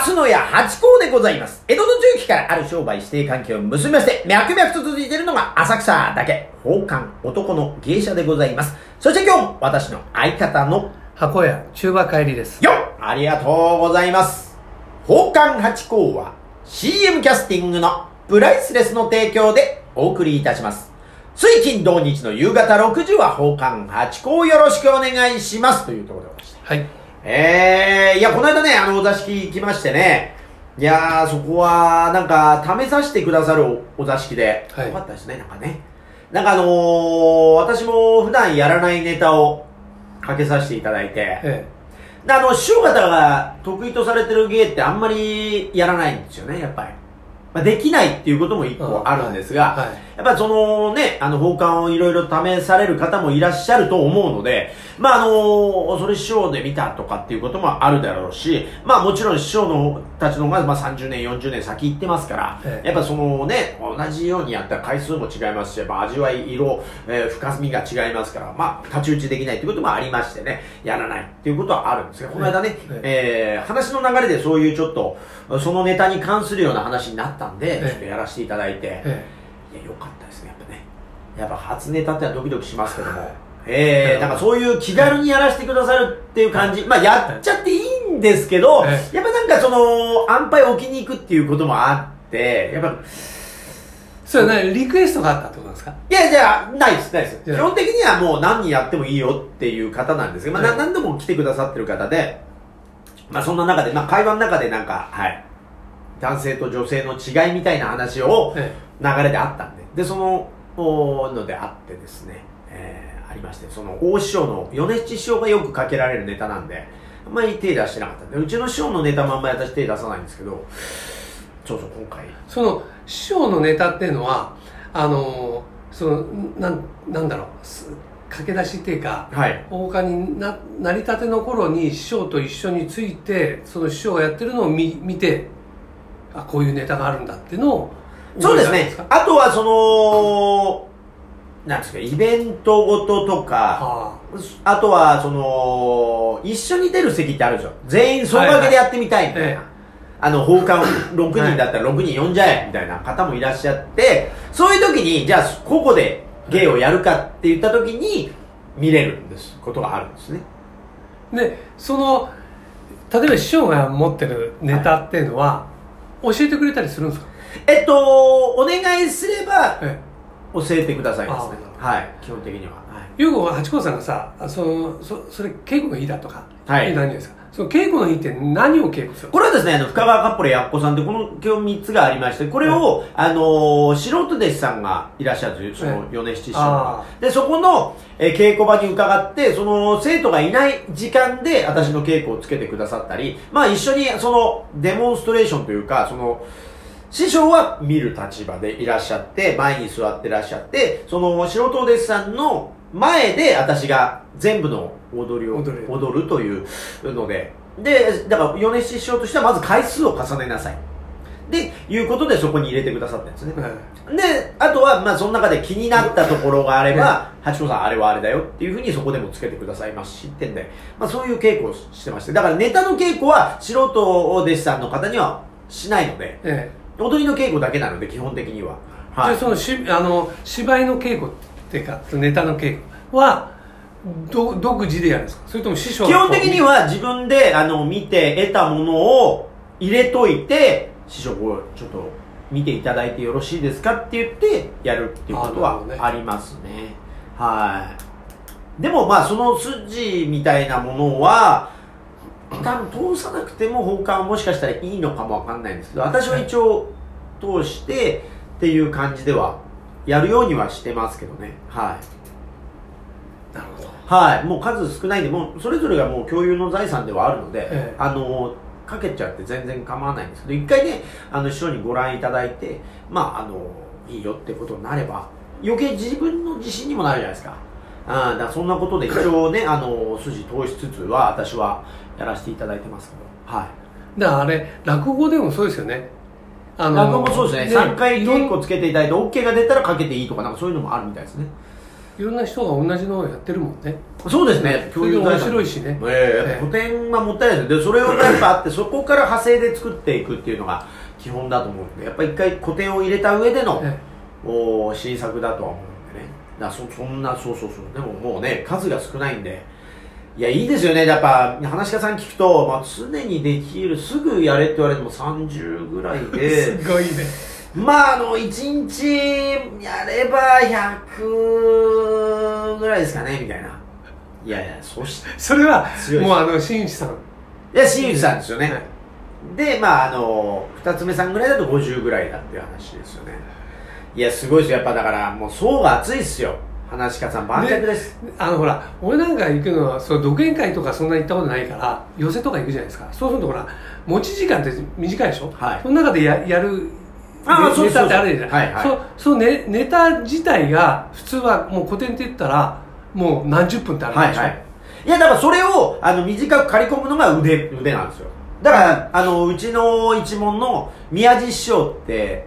松野屋八甲でございます。江戸の中期からある商売指定関係を結びまして、脈々と続いているのが浅草だけ、宝冠男の芸者でございます。そして今日、私の相方の、箱屋中馬帰りです。よっありがとうございます。宝冠八甲は CM キャスティングのプライスレスの提供でお送りいたします。水金土日の夕方6時は宝冠八甲よろしくお願いします。というところでございました。はい。ええいや、この間ね、あの、お座敷行きましてね、いやー、そこは、なんか、試させてくださるおお座敷で、はい。よかったですね、なんかね。なんかあのー、私も普段やらないネタをかけさせていただいて、えであの、師匠方が得意とされてる芸ってあんまりやらないんですよね、やっぱり。まあ、できないっていうことも一個あるんですが、はい。やっぱりそのね、あの、奉還をいろいろ試される方もいらっしゃると思うので、まああの、それ師匠で見たとかっていうこともあるだろうし、まあもちろん師匠のたちの方がまあ30年、40年先行ってますから、ええ。やっぱそのね、同じようにやったら回数も違いますし、やっぱ味わい、色、えー深みが違いますから、まあ太刀打ちできないっていうこともありましてね、やらないっていうことはあるんですが、この間ね、ええ。ー話の流れでそういうちょっと、そのネタに関するような話になったんで、ええ。ちょっとやらせていただいて、えいや、よかったですね、やっぱね。やっぱ初ネタってのはドキドキしますけども。はい。ええなんかそういう気軽にやらせてくださるっていう感じ。まあやっちゃっていいんですけど、えやっぱなんかその、安牌置きに行くっていうこともあって、やっぱ、えそれはね、リクエストがあったってことなんですか？いや、じゃあ、ないです、ないです。いや基本的にはもう何人やってもいいよっていう方なんですけど、まあ、何度も来てくださってる方で、まあそんな中で、まあ会話の中でなんか、はい、男性と女性の違いみたいな話を、え流れであったんで、で、その、おのであってですね、えーありまして、その、大師匠の、米七師匠がよくかけられるネタなんで、あんまり手出してなかったんで、うちの師匠のネタもあんまり私手出さないんですけど、そうそう、今回、えその、師匠のネタっていうのは、あの、その、なん、なんだろう、す駆け出しっていうか、はい。大岡にななりたての頃に師匠と一緒についてその師匠がやってるのを見見てあこういうネタがあるんだっていうのをそうですね。あとは、その、なんですか、イベントごととか、ああとは、その、一緒に出る席ってあるんですよ。全員総掛けでやってみたいみたいな。はいはいあの、奉還6人だったら6人呼んじゃえみたいな方もいらっしゃって、そういう時に、じゃあ、個々で芸をやるかって言った時に、見れるんです。ことがあるんですね。あでその例えば師匠が持ってるネタっていうのは、教えてくれたりするんですか、えっと、お願いすれば、え教えてくださいますね。あはい。基本的には。はい。え、よく八甲さんがさあそのそそれ稽古の日だとか、はい。何ですか？その稽古の日って何を稽古するこれはですね、あの、深川カッポレやっこさんって、この今日3つがありまして、これを、あのー素人弟子さんがいらっしゃるという、その、え米七師匠あが。で、そこの、えー稽古場に伺って、その、生徒がいない時間で、私の稽古をつけてくださったり、まあ一緒に、その、デモンストレーションというか、その、師匠は見る立場でいらっしゃって、前に座ってらっしゃって、その素人お弟子さんの前で私が全部の踊りを踊る。というので、で、だから米師匠としてはまず回数を重ねなさい。で、いうことでそこに入れてくださったんですね。えで、あとは、まあ、その中で気になったところがあれば、八子さん、あれはあれだよっていうふうにそこでもつけてくださいますし、ってんで、まあ、そういう稽古をしてまして、だからネタの稽古は素人お弟子さんの方にはしないので、ええ踊りの稽古だけなので、基本的には。はい。じゃあそのしあの芝居の稽古っていうかネタの稽古はど独自でやるんですか？それとも師匠基本的にはは自分で、あの、見て得たものを入れといて、師匠、こうちょっと見ていただいてよろしいですかって言って、やるっていうことはありますね。はい。でもまあ、その筋みたいなものは、多分通さなくても奉還はもしかしたらいいのかもわかんないんですけど、私は一応通してっていう感じでは、やるようにはしてますけどね。はい。なるほどはい、もう数少ないんで、もうそれぞれがもう共有の財産ではあるので、ええあの、かけちゃって全然構わないんですけど、一回ね、あの、師匠にご覧いただいて、まあ、あの、いいよってことになれば、余計自分の自信にもなるじゃないですか。ああ、だそんなことで一応ね、あの、筋通しつつは、私はやらせていただいてますけど、はい。だからあれ落語でもそうですよねあ落語もそうですね、3回いろん稽古つけていただいて、OK が出たらかけていいとか、なんかそういうのもあるみたいですね。いろんな人が同じのをやってるもんね。そうですね。それで面白いしね。ええ古典はもったいないです。でそれをやっぱあってそこから派生で作っていくっていうのが基本だと思うんでやっぱり一回古典を入れた上での、えお新作だとは思うんでね。だそそんなそうそうそう。でももうね数が少ないんでいやいいですよね。やっぱ話し家さん聞くと、まあ、常にできるすぐやれって言われても30ぐらいえで。すごいね。まああの1日やれば100ぐらいですかねみたいな。いやいやそしてそれはもうあの新内さん。いや新内さんですよね、はい。でまああの二つ目さんぐらいだと50ぐらいだっていう話ですよね。いやすごいですよ。やっぱだからもう層が厚いっすよ話し家さん盤石ですあのほら俺なんか行くのはそう独演会とかそんな行ったことないから寄せとか行くじゃないですか。そうするとほら持ち時間って短いでしょ、はい。その中でややるねあネタってあるじゃない、はいはい。そうそうねネタ自体が普通はもう古典って言ったらもう何十分ってあるでしょ、はいはい。いやだからそれをあの短く刈り込むのが腕腕なんですよ。だからあのうちの一門の宮地師匠って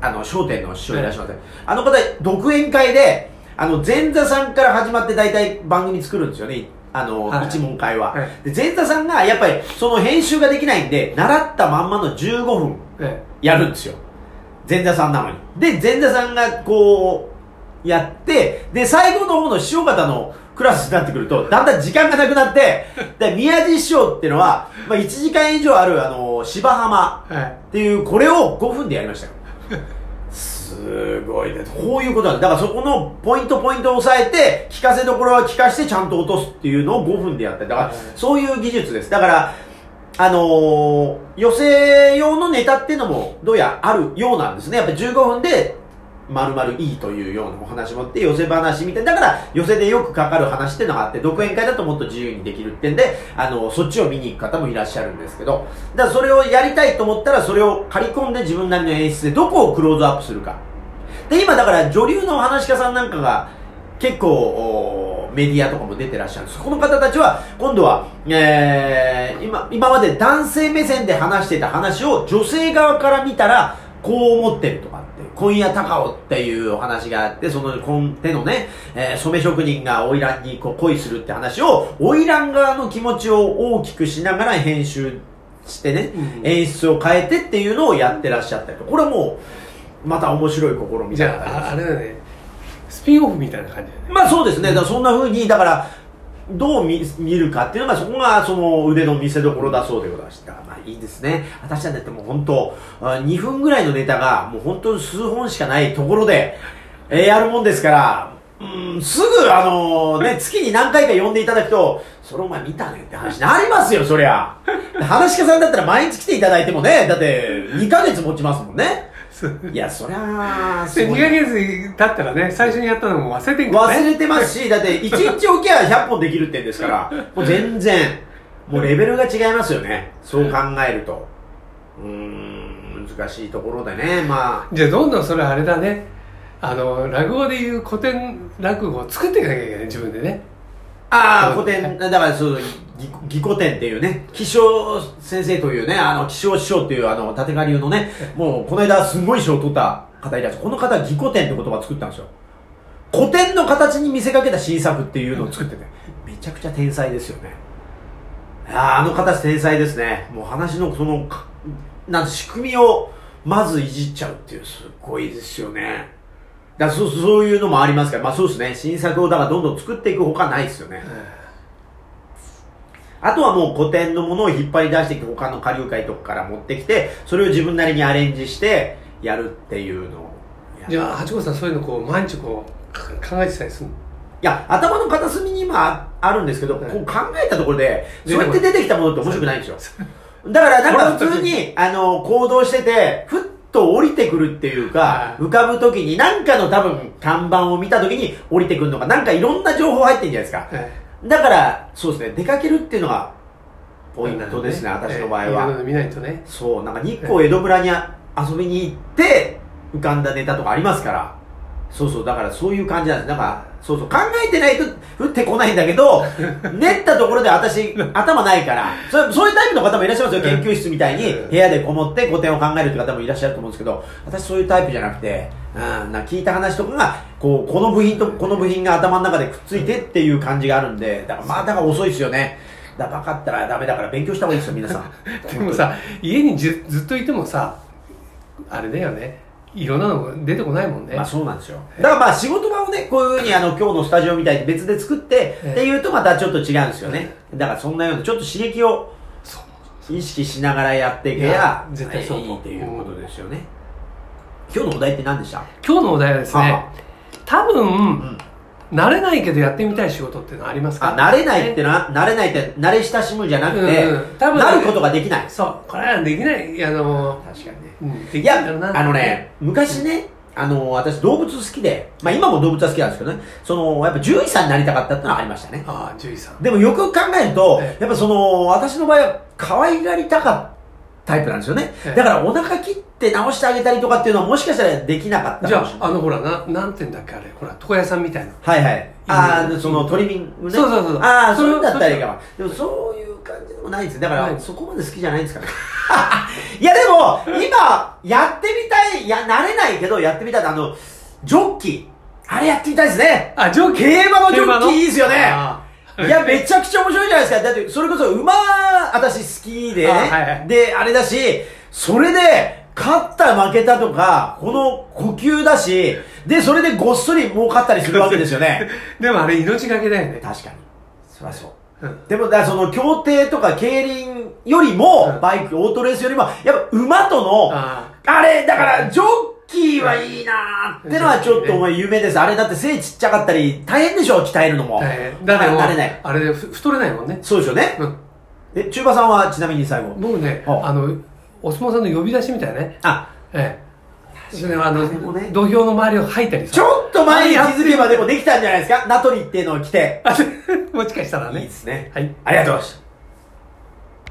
あの笑点の師匠いらっしゃいますね、あの方独演会であの前座さんから始まって大体番組作るんですよね。あの、はい一門会は、はい。で前座さんがやっぱりその編集ができないんで習ったまんまの15分えやるんですよ。前座さんなのに。で前座さんがこうやってで最後の方の師匠方のクラスになってくるとだんだん時間がなくなってで宮地師匠っていうのは、まあ、1時間以上あるあの芝浜っていうこれを5分でやりましたよすごいね。こういうことなんだ。だからそこのポイントポイントを押さえて聞かせどころは聞かしてちゃんと落とすっていうのを5分でやって。だからはい。そういう技術です。だからあのー寄せ用のネタっていうのもどうやあるようなんですね。やっぱり15分で丸々いいというようなお話もって寄せ話みたいな。だから寄せでよくかかる話っていうのがあって独演会だともっと自由にできるってんであのそっちを見に行く方もいらっしゃるんですけど。だからそれをやりたいと思ったらそれを刈り込んで自分なりの演出でどこをクローズアップするか。で今だから女流のお話家さんなんかが結構メディアとかも出てらっしゃるんです。この方たちは今度は、えー今今まで男性目線で話してた話を女性側から見たらこう思ってるとかって今夜高尾っていうお話があってその今手のね、えー染め職人が花魁にこう恋するって話を花魁側の気持ちを大きくしながら編集してね、うん。演出を変えてっていうのをやってらっしゃったりとこれはもうまた面白い試みみじゃあああれだね。スピンオフみたいな感じだね。まあそうですね、だからそんな風に、だから、どう見見るかっていうのが、そこがその腕の見せ所だそうでございました。まあいいですね。私はだってもう本当、あ2分ぐらいのネタが、もう本当に数本しかないところで、えーやるもんですから、うん、すぐあのね、月に何回か呼んでいただくと、それお前見たねって話になりますよ、そりゃ。話し家さんだったら毎日来ていただいてもね、だって2ヶ月持ちますもんね。いや、そりゃあ、すで2ごいヶ月経ったらね最初にやったのも忘れてんね忘れてますし、だって1日おきゃ100本できるってんですから、もう全然、もうレベルが違いますよね。そう考えると。うーん、難しいところでね、まあ。じゃあどんどんそれあれだねあの落語でいう古典落語を作っていかなきゃいけない自分でねああ、古典、だからそう、ぎぎ古典っていうね、気象先生というね、あの、気象師匠っていうあの、立川流のね、もうこの間すごい賞を取った方いらっしゃる。この方は義古典って言葉を作ったんですよ。古典の形に見せかけた新作っていうのを作ってて、めちゃくちゃ天才ですよね。ああ、あの方天才ですね。もう話のその、かなんて仕組みをまずいじっちゃうっていう、すごいですよね。だそうそういうのもありますから、まあそうですね。新作をだからどんどん作っていくほかないですよね。あとはもう古典のものを引っ張り出してきて他の下流会とかから持ってきて、それを自分なりにアレンジしてやるっていうのを。じゃあ八子さんそういうのこう毎日こうか考えてたりするの？いや、頭の片隅に今あるんですけど、はい。こう考えたところで、でそうやって出てきたものって面白くないんですよ。だから、なんか普通に、あの、行動してて、ふっと降りてくるっていうかは、い。浮かぶときに、なんかの多分、看板を見たときに降りてくるのか、なんかいろんな情報入ってるんじゃないですか。えだから、そうですね、出かけるっていうのが、ポイントですね、私の場合は。見ないとね。そう、なんか日光江戸村にあ遊びに行って、浮かんだネタとかありますから。そうそう、だからそういう感じなんです。だから、そうそう、考えてないと降ってこないんだけど、練ったところで私、頭ないから、そそういうタイプの方もいらっしゃいますよ。研究室みたいに部屋でこもって古典を考えるって方もいらっしゃると思うんですけど、私そういうタイプじゃなくて、うん、な聞いた話とかが、こう、この部品とこの部品が頭の中でくっついてっていう感じがあるんで、だからまあ、だから遅いですよね。だから分かったらダメだから勉強した方がいいですよ、皆さん。でもさ家にずずっといてもさあれだよねいろんなの出てこないもんね、まあそうなんですよ。だからまあ仕事場をね、こういうふうにあの今日のスタジオみたいに別で作ってえっていうとまたちょっと違うんですよね。だからそんなようなちょっと刺激を意識しながらやっていけいやや絶対そう。いいっていうことですよね。今日のお題って何でした？今日のお題はですはね多分、ん慣れないけどやってみたい仕事っていうのはありますか？あ、慣れないってのは、慣れないって慣れ親しむじゃなくて、うんうん。多分なることができない。そう。これはできない。あの、確かにね。うん、でいやきないだろうな、あのね、昔ね、あの、私動物好きで、まあ今も動物は好きなんですけどね、その、やっぱ獣医さんになりたかったってのはありましたね。ああ獣医さん。でもよく考えるとえ、やっぱその、私の場合は可愛がりたかったタイプなんですよねえ。えだからお腹切って直してあげたりとかっていうのはもしかしたらできなかったじゃ。ああのほらななんて言うんだっけあれほら床屋さんみたいなはいはい。ああ、そのトリミングね。そうそうそうああ、そういうんだったらいいかも。でもそういう感じでもないんですよ。だから、はいそこまで好きじゃないんですかね。いやでも、今、やってみたい、いや、慣れないけど、やってみたいあの、ジョッキー。あれやってみたいですね。あジョッキ？ー競馬のジョッキーいいですよねいや、めちゃくちゃ面白いじゃないですか。だって、それこそ馬、私好きでね。あはいはいで、あれだし、それで、勝った負けたとか、この呼吸だし、で、それでごっそり儲かったりするわけですよね。でもあれ命がけだよね確かに。そりゃそう。うんでも、だその、競艇とか競輪よりも、うんバイク、オートレースよりも、やっぱ馬との、ああれ、だから、ジョッキーはいいなーってのはちょっと思い夢です。あれだって背ちっちゃかったり、大変でしょ、鍛えるのも。あ大変だってもう慣れない。あれでふ太れないもんねそうですよね。うんえ、中馬さんはちなみに最後。僕ねはああのお相撲さんの呼び出しみたいなねあ、ええそれであの土俵の周りを吐いたりさちょっと前に気あづけばでもできたんじゃないですか？ナトリっていうのを着て。もしかしたらいいねですね。はいありがとうございました。